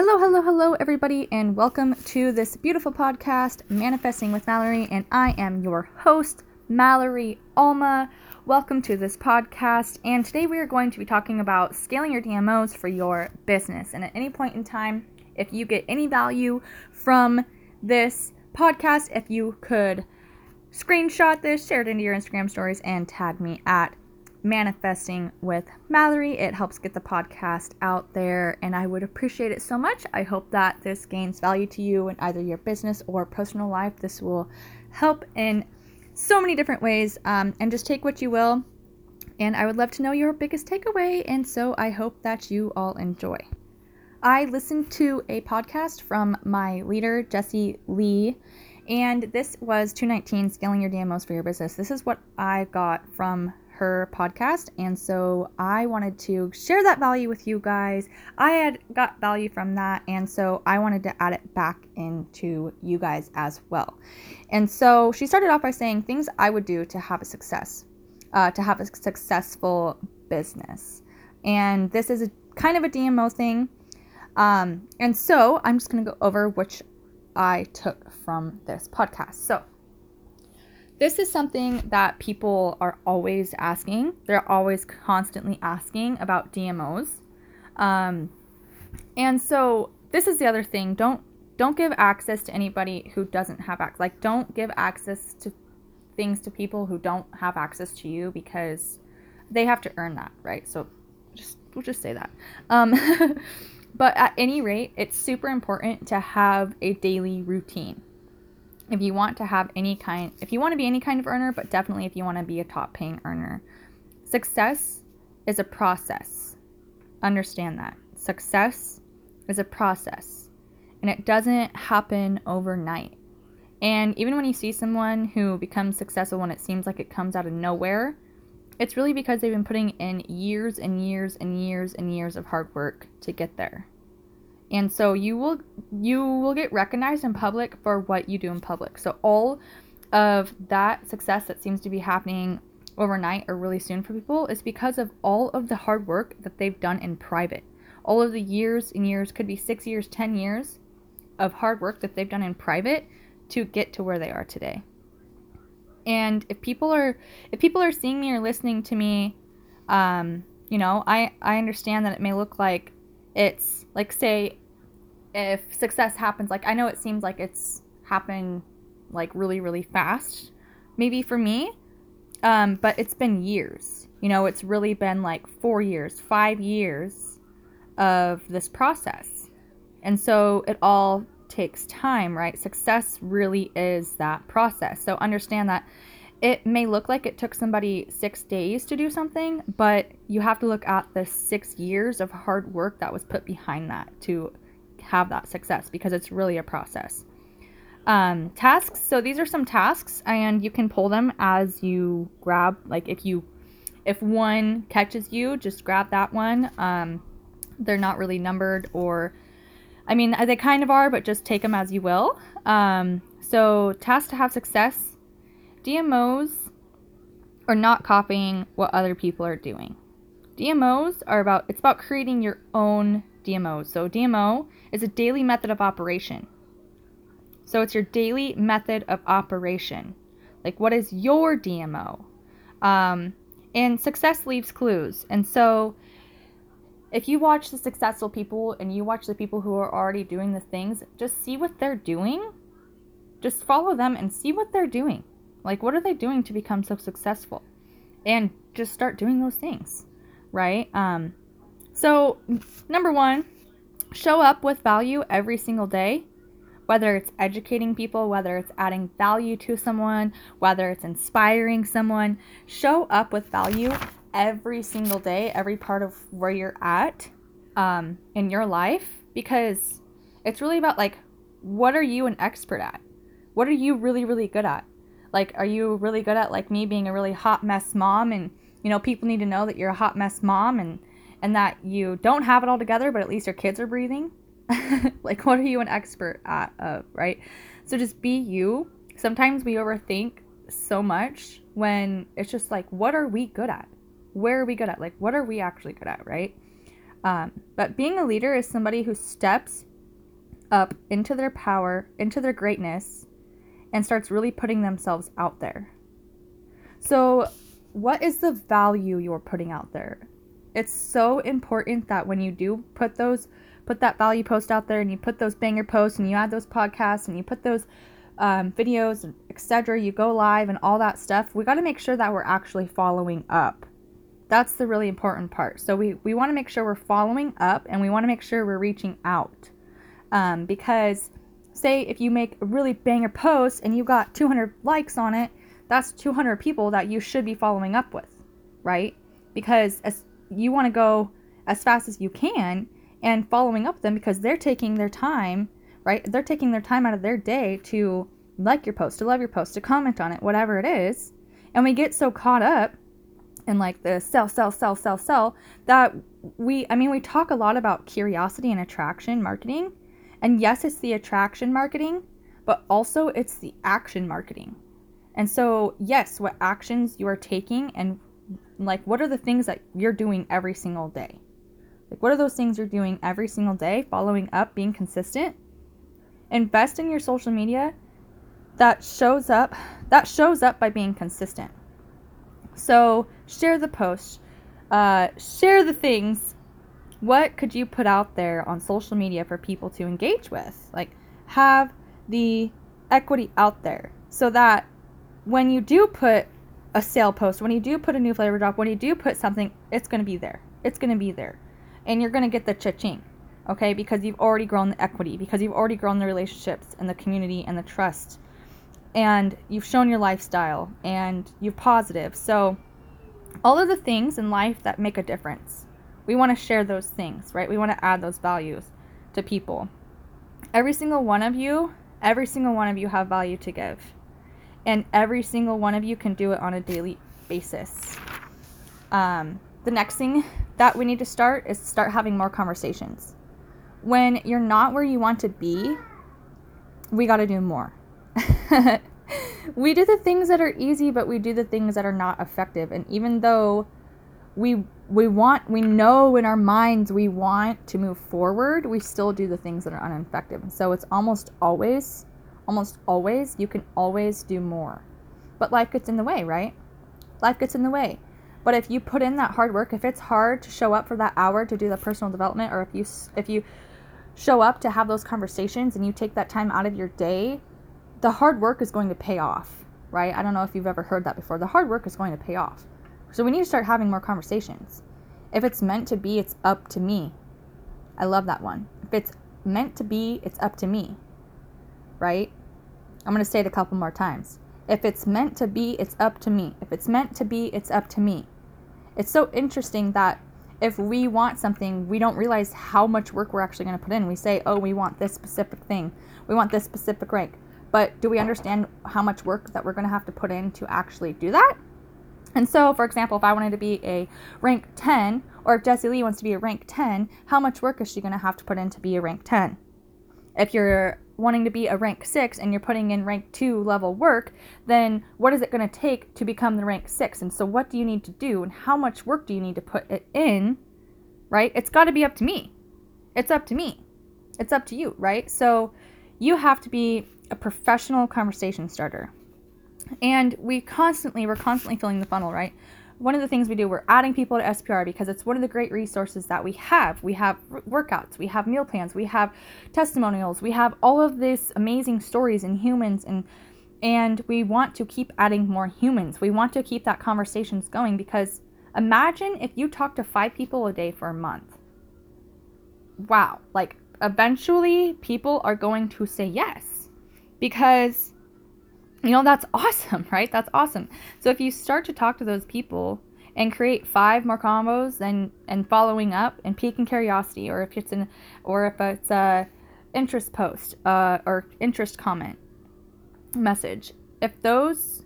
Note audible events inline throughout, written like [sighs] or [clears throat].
Hello, hello, hello, everybody, and welcome to this beautiful podcast, Manifesting with Mallory. And I am your host, Mallory Alma. Welcome to this podcast. And today we are going to be talking about scaling your DMOs for your business. And at any point in time, if you get any value from this podcast, if you could screenshot this, share it into your Instagram stories, and tag me at manifesting with Mallory. It helps get the podcast out there, and I would appreciate it so much. I hope that this gains value to you in either your business or personal life. This will help in so many different ways, um, and just take what you will. And I would love to know your biggest takeaway, and so I hope that you all enjoy. I listened to a podcast from my leader, Jesse Lee, and this was 219 Scaling Your DMOs for Your Business. This is what I got from her podcast. And so I wanted to share that value with you guys. I had got value from that. And so I wanted to add it back into you guys as well. And so she started off by saying things I would do to have a success, uh, to have a successful business. And this is a kind of a DMO thing. Um, and so I'm just going to go over which I took from this podcast. So, this is something that people are always asking. They're always constantly asking about DMOs. Um, and so this is the other thing. Don't don't give access to anybody who doesn't have access. Like don't give access to things to people who don't have access to you because they have to earn that, right? So just we'll just say that. Um, [laughs] but at any rate, it's super important to have a daily routine if you want to have any kind, if you want to be any kind of earner, but definitely if you want to be a top paying earner, success is a process. Understand that. Success is a process and it doesn't happen overnight. And even when you see someone who becomes successful when it seems like it comes out of nowhere, it's really because they've been putting in years and years and years and years of hard work to get there and so you will you will get recognized in public for what you do in public. So all of that success that seems to be happening overnight or really soon for people is because of all of the hard work that they've done in private. All of the years and years could be six years ten years of hard work that they've done in private to get to where they are today. And if people are if people are seeing me or listening to me um, you know i i understand that it may look like it's like say if success happens like I know it seems like it's happened like really really fast maybe for me um but it's been years. You know it's really been like 4 years 5 years of this process. And so it all takes time right? Success really is that process. So understand that it may look like it took somebody six days to do something, but you have to look at the six years of hard work that was put behind that to have that success because it's really a process. Um, tasks. So these are some tasks, and you can pull them as you grab. Like if you, if one catches you, just grab that one. Um, they're not really numbered, or, I mean, they kind of are, but just take them as you will. Um, so tasks to have success DMOs are not copying what other people are doing. DMOs are about it's about creating your own DMOs. So DMO is a daily method of operation. So it's your daily method of operation. Like what is your DMO? Um, and success leaves clues. And so if you watch the successful people and you watch the people who are already doing the things, just see what they're doing. Just follow them and see what they're doing. Like, what are they doing to become so successful? And just start doing those things, right? Um, so, number one, show up with value every single day, whether it's educating people, whether it's adding value to someone, whether it's inspiring someone. Show up with value every single day, every part of where you're at um, in your life, because it's really about like, what are you an expert at? What are you really, really good at? Like, are you really good at like me being a really hot mess mom? And you know, people need to know that you're a hot mess mom and and that you don't have it all together, but at least your kids are breathing. [laughs] like, what are you an expert at? Of right? So just be you. Sometimes we overthink so much when it's just like, what are we good at? Where are we good at? Like, what are we actually good at? Right? Um, but being a leader is somebody who steps up into their power, into their greatness, and starts really putting themselves out there. So, what is the value you're putting out there? It's so important that when you do put those put that value post out there and you put those banger posts and you add those podcasts and you put those um, videos, etc., you go live and all that stuff, we got to make sure that we're actually following up. That's the really important part. So we, we want to make sure we're following up and we want to make sure we're reaching out. Um, because, say, if you make a really banger post and you got 200 likes on it, that's 200 people that you should be following up with, right? Because as you want to go as fast as you can and following up them because they're taking their time, right? They're taking their time out of their day to like your post, to love your post, to comment on it, whatever it is. And we get so caught up in like the sell, sell, sell, sell, sell that we, I mean, we talk a lot about curiosity and attraction marketing. And yes, it's the attraction marketing, but also it's the action marketing. And so, yes, what actions you are taking and like what are the things that you're doing every single day? Like, what are those things you're doing every single day, following up, being consistent? Invest in your social media that shows up that shows up by being consistent. So share the post, uh, share the things. What could you put out there on social media for people to engage with? Like have the equity out there so that when you do put a sale post, when you do put a new flavor drop, when you do put something, it's going to be there. It's going to be there and you're going to get the cha-ching okay because you've already grown the equity because you've already grown the relationships and the community and the trust and you've shown your lifestyle and you're positive so all of the things in life that make a difference we want to share those things right we want to add those values to people every single one of you every single one of you have value to give and every single one of you can do it on a daily basis um, the next thing that we need to start is start having more conversations. When you're not where you want to be, we got to do more. [laughs] we do the things that are easy, but we do the things that are not effective. And even though we we want we know in our minds we want to move forward, we still do the things that are ineffective. So it's almost always almost always you can always do more. But life gets in the way, right? Life gets in the way. But if you put in that hard work, if it's hard to show up for that hour to do the personal development, or if you if you show up to have those conversations and you take that time out of your day, the hard work is going to pay off, right? I don't know if you've ever heard that before. The hard work is going to pay off. So we need to start having more conversations. If it's meant to be, it's up to me. I love that one. If it's meant to be, it's up to me. Right? I'm going to say it a couple more times. If it's meant to be, it's up to me. If it's meant to be, it's up to me. It's so interesting that if we want something, we don't realize how much work we're actually going to put in. We say, oh, we want this specific thing, we want this specific rank. But do we understand how much work that we're going to have to put in to actually do that? And so, for example, if I wanted to be a rank 10, or if Jessie Lee wants to be a rank 10, how much work is she going to have to put in to be a rank 10? If you're wanting to be a rank 6 and you're putting in rank 2 level work, then what is it going to take to become the rank 6? And so what do you need to do and how much work do you need to put it in? Right? It's got to be up to me. It's up to me. It's up to you, right? So you have to be a professional conversation starter. And we constantly, we're constantly filling the funnel, right? one of the things we do, we're adding people to SPR because it's one of the great resources that we have. We have workouts, we have meal plans, we have testimonials, we have all of these amazing stories and humans and and we want to keep adding more humans. We want to keep that conversations going because imagine if you talk to 5 people a day for a month. Wow, like eventually people are going to say yes because you know, that's awesome, [laughs] right? That's awesome. So if you start to talk to those people and create five more combos and and following up and piquing curiosity, or if it's an or if it's a interest post uh, or interest comment message, if those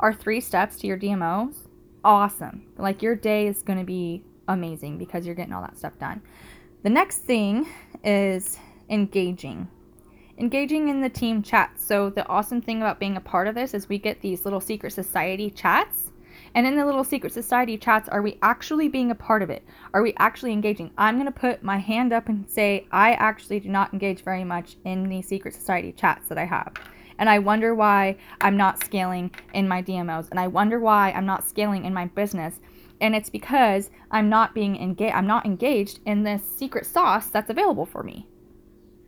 are three steps to your DMOs, awesome. Like your day is going to be amazing because you're getting all that stuff done. The next thing is engaging engaging in the team chats. So the awesome thing about being a part of this is we get these little secret society chats And in the little secret society chats, are we actually being a part of it? Are we actually engaging? I'm going to put my hand up and say, I actually do not engage very much in the secret society chats that I have. And I wonder why I'm not scaling in my DMOs. And I wonder why I'm not scaling in my business. And it's because I'm not being engaged. I'm not engaged in this secret sauce that's available for me.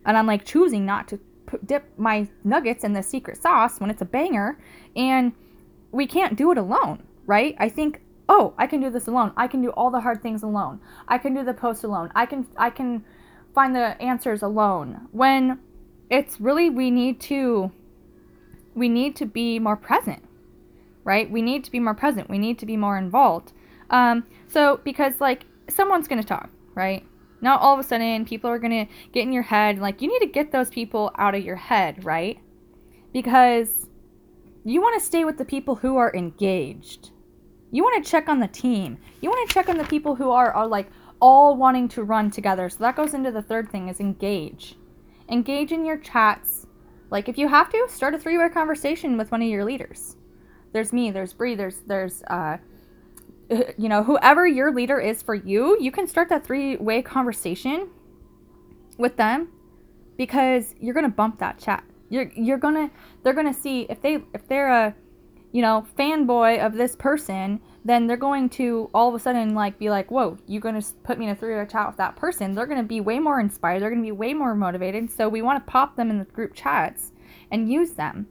And I'm like choosing not to put, dip my nuggets in the secret sauce when it's a banger. And we can't do it alone, right? I think, oh, I can do this alone. I can do all the hard things alone. I can do the post alone. I can I can find the answers alone. When it's really we need to we need to be more present, right? We need to be more present. We need to be more involved. Um, so because like someone's gonna talk, right? Now all of a sudden people are gonna get in your head. Like you need to get those people out of your head, right? Because you want to stay with the people who are engaged. You want to check on the team. You want to check on the people who are, are like all wanting to run together. So that goes into the third thing is engage. Engage in your chats. Like if you have to, start a three-way conversation with one of your leaders. There's me, there's Bree, there's there's uh you know, whoever your leader is for you, you can start that three-way conversation with them because you're going to bump that chat. You're you're gonna they're gonna see if they if they're a you know fanboy of this person, then they're going to all of a sudden like be like, whoa, you're gonna put me in a three-way chat with that person. They're gonna be way more inspired. They're gonna be way more motivated. So we want to pop them in the group chats and use them,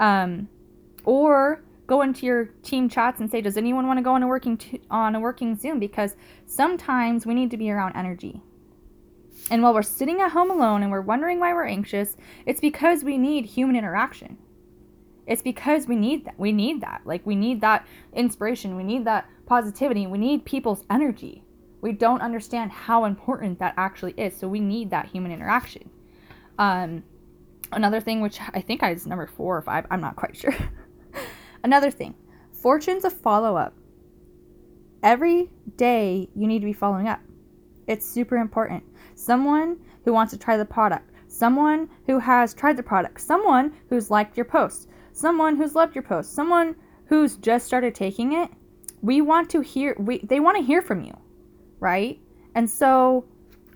um, or go into your team chats and say, does anyone want to go on a working t- on a working Zoom? Because sometimes we need to be around energy. And while we're sitting at home alone and we're wondering why we're anxious, it's because we need human interaction. It's because we need that. We need that. Like we need that inspiration. We need that positivity. We need people's energy. We don't understand how important that actually is. So we need that human interaction. Um, another thing, which I think is number four or five, I'm not quite [laughs] sure. Another thing, fortunes of follow up. Every day you need to be following up. It's super important someone who wants to try the product, someone who has tried the product, someone who's liked your post, someone who's loved your post, someone who's just started taking it. We want to hear we they want to hear from you, right? And so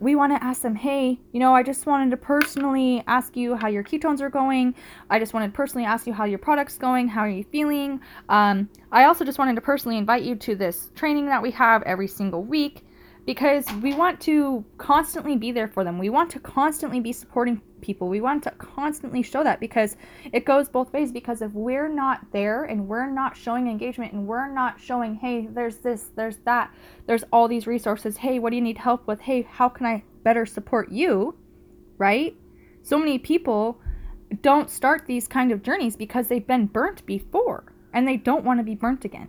we want to ask them, hey, you know, I just wanted to personally ask you how your ketones are going. I just wanted to personally ask you how your product's going. How are you feeling? Um, I also just wanted to personally invite you to this training that we have every single week because we want to constantly be there for them. We want to constantly be supporting people. We want to constantly show that because it goes both ways. Because if we're not there and we're not showing engagement and we're not showing, hey, there's this, there's that, there's all these resources. Hey, what do you need help with? Hey, how can I better support you? Right? So many people don't start these kind of journeys because they've been burnt before and they don't want to be burnt again.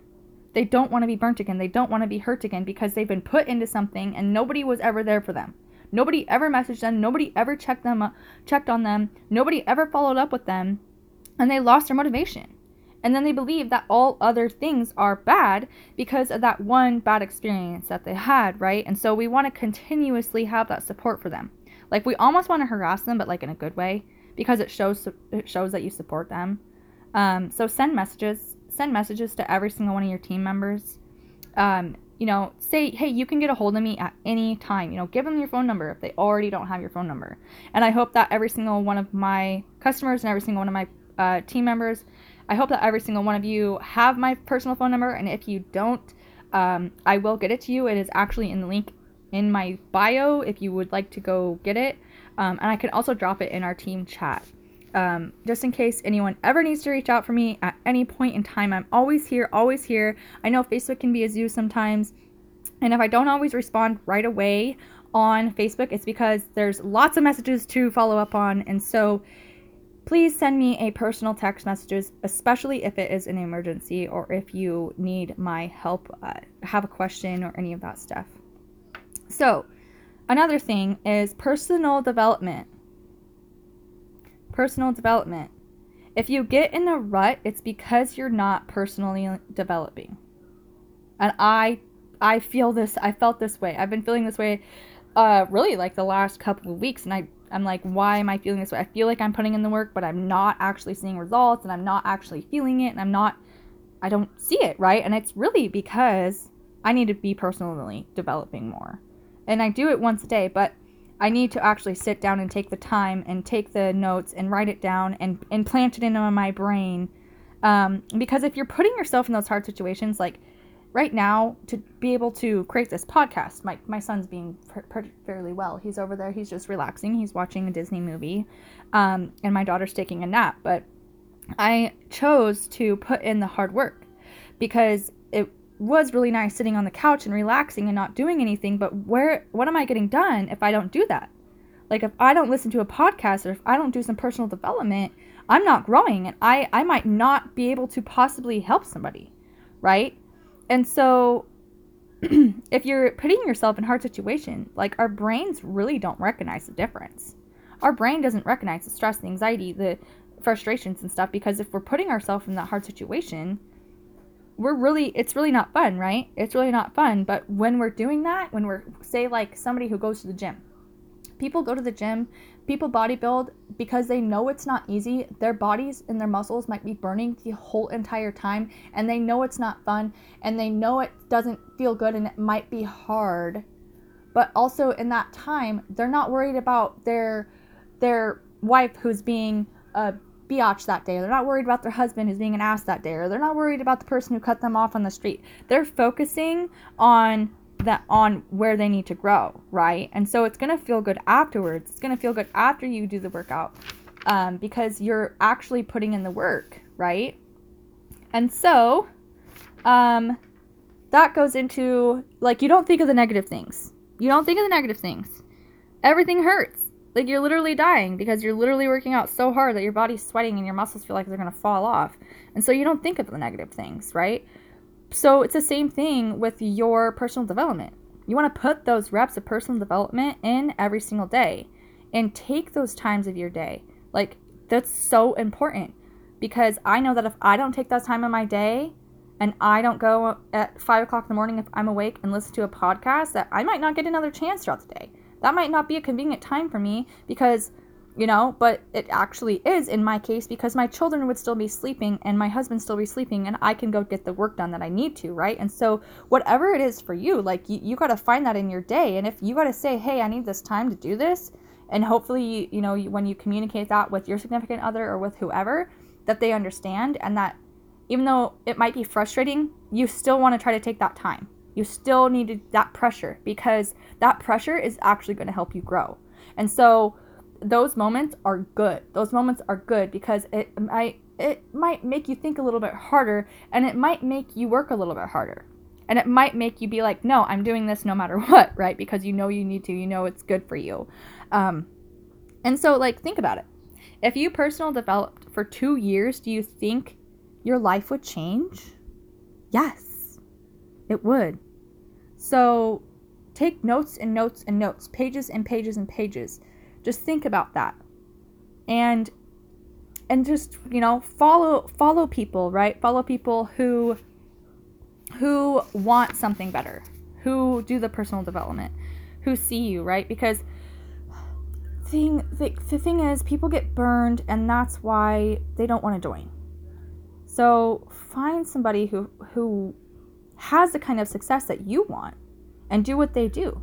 They don't want to be burnt again. They don't want to be hurt again because they've been put into something and nobody was ever there for them. Nobody ever messaged them. Nobody ever checked them, uh, checked on them. Nobody ever followed up with them, and they lost their motivation. And then they believe that all other things are bad because of that one bad experience that they had, right? And so we want to continuously have that support for them. Like we almost want to harass them, but like in a good way because it shows it shows that you support them. Um, so send messages send messages to every single one of your team members. Um, you know, say, hey, you can get a hold of me at any time. You know, give them your phone number if they already don't have your phone number. And I hope that every single one of my customers and every single one of my uh, team members, I hope that every single one of you have my personal phone number. And if you don't, um, I will get it to you. It is actually in the link in my bio if you would like to go get it. Um, and I can also drop it in our team chat um, just in case anyone ever needs to reach out for me at any point in time. I'm always here, always here. I know Facebook can be a zoo sometimes. And if I don't always respond right away on Facebook, it's because there's lots of messages to follow up on. And so please send me a personal text messages, especially if it is an emergency or if you need my help, uh, have a question or any of that stuff. So, another thing is personal development personal development. If you get in a rut, it's because you're not personally developing. And I I feel this I felt this way. I've been feeling this way uh really like the last couple of weeks and I I'm like why am I feeling this way? I feel like I'm putting in the work but I'm not actually seeing results and I'm not actually feeling it and I'm not I don't see it, right? And it's really because I need to be personally developing more. And I do it once a day, but I need to actually sit down and take the time and take the notes and write it down and implant it into my brain. Um, because if you're putting yourself in those hard situations, like right now, to be able to create this podcast, my, my son's being fairly well. He's over there, he's just relaxing, he's watching a Disney movie, um, and my daughter's taking a nap. But I chose to put in the hard work because was really nice sitting on the couch and relaxing and not doing anything, but where what am I getting done if I don't do that? Like if I don't listen to a podcast or if I don't do some personal development, I'm not growing and I I might not be able to possibly help somebody, right? And so [clears throat] if you're putting yourself in hard situation, like our brains really don't recognize the difference. Our brain doesn't recognize the stress, the anxiety, the frustrations and stuff because if we're putting ourselves in that hard situation, we're really it's really not fun, right? It's really not fun. But when we're doing that, when we're say like somebody who goes to the gym, people go to the gym, people bodybuild because they know it's not easy. Their bodies and their muscles might be burning the whole entire time, and they know it's not fun, and they know it doesn't feel good, and it might be hard. But also in that time, they're not worried about their their wife who's being a biatch that day. They're not worried about their husband who's being an ass that day, or they're not worried about the person who cut them off on the street. They're focusing on that on where they need to grow, right? And so it's gonna feel good afterwards. It's gonna feel good after you do the workout um, because you're actually putting in the work, right? And so um, that goes into like you don't think of the negative things. You don't think of the negative things. Everything hurts like you're literally dying because you're literally working out so hard that your body's sweating and your muscles feel like they're going to fall off. And so you don't think of the negative things, right? So it's the same thing with your personal development. You want to put those reps of personal development in every single day and take those times of your day. Like that's so important because I know that if I don't take that time in my day and I don't go at five o'clock in the morning if I'm awake and listen to a podcast, that I might not get another chance throughout the day. That might not be a convenient time for me because, you know, but it actually is in my case because my children would still be sleeping and my husband still be sleeping and I can go get the work done that I need to, right? And so, whatever it is for you, like you, you got to find that in your day. And if you got to say, hey, I need this time to do this, and hopefully, you know, when you communicate that with your significant other or with whoever, that they understand and that even though it might be frustrating, you still want to try to take that time you still needed that pressure because that pressure is actually going to help you grow. And so those moments are good. Those moments are good because it might it might make you think a little bit harder and it might make you work a little bit harder. And it might make you be like, no, I'm doing this no matter [laughs] what, right? Because you know you need to, you know it's good for you. Um, and so, like, think about it. If you personal developed for two years, do you think your life would change? Yes, it would. So take notes and notes and notes, pages and pages and pages. Just think about that. And and just, you know, follow follow people, right? Follow people who who want something better, who do the personal development, who see you, right? Because thing the, the thing is people get burned and that's why they don't want to join. So find somebody who who has the kind of success that you want and do what they do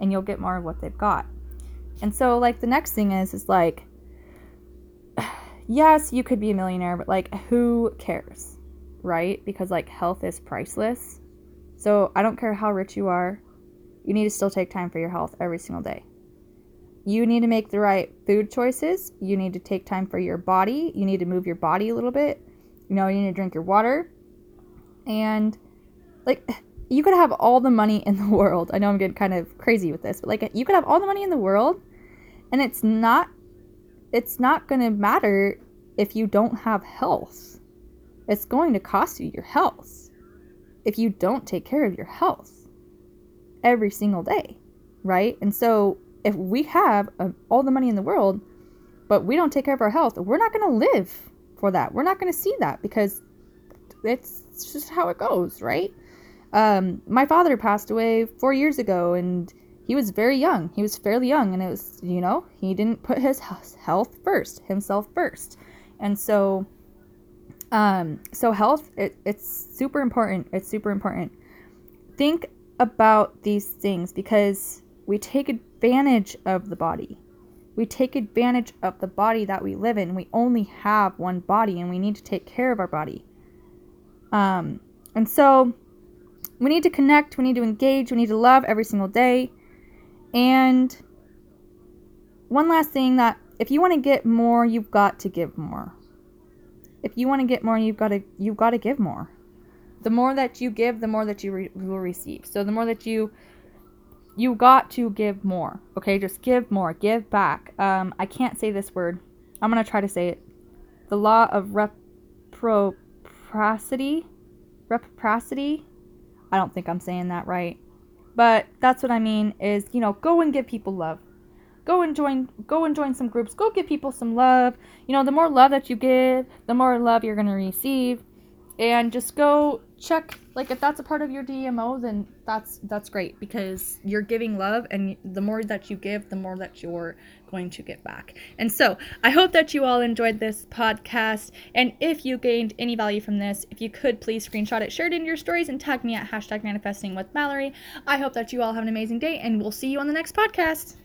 and you'll get more of what they've got. And so like the next thing is is like [sighs] yes, you could be a millionaire, but like who cares? Right? Because like health is priceless. So I don't care how rich you are, you need to still take time for your health every single day. You need to make the right food choices. You need to take time for your body. You need to move your body a little bit. You know, you need to drink your water. And like you could have all the money in the [laughs] world. I know I'm getting kind of crazy with this, but like you could have all the money in the world and it's not it's not going to matter if you don't have health. It's going to cost you your health if you don't take care of your health every single day, right? And so if we have uh, all the money in the world but we don't take care of our health, we're not going to live for that. We're not going to see that because it's just how it goes, right? Um, my father passed away four years ago, and he was very young. He was fairly young, and it was, you know, he didn't put his health first, himself first. And so Um, so health, it, it's super important. It's super important. Think about these things because we take advantage of the body. We take advantage of the body that we live in. We only have one body and we need to take care of our body. Um, and so we need to connect, we need to engage, we need to love every single day. And one last thing that if you want to get more, you've got to give more. If you want to get more, you've got to you've got to give more. The more that you give, the more that you re- will receive. So the more that you you got to give more. Okay, just give more, give back. Um, I can't say this word. I'm gonna try to say it. The law of reciprocity. Reciprocity. I don't think I'm saying that right, but that's what I mean. Is you know go and give people love. Go and join go and join some groups. Go give people some love. You know the more love that you give the more love you're going to receive. And just go check like if that's a part of your DMO then that's that's great because you're giving love and the more that you give the more that you're going to get back. And so, I hope that you all enjoyed this podcast and if you gained any value from this, if you could please screenshot it, share it in your stories and tag me at hashtag manifesting with Mallory. I hope that you all have an amazing day and we'll see you on the next podcast.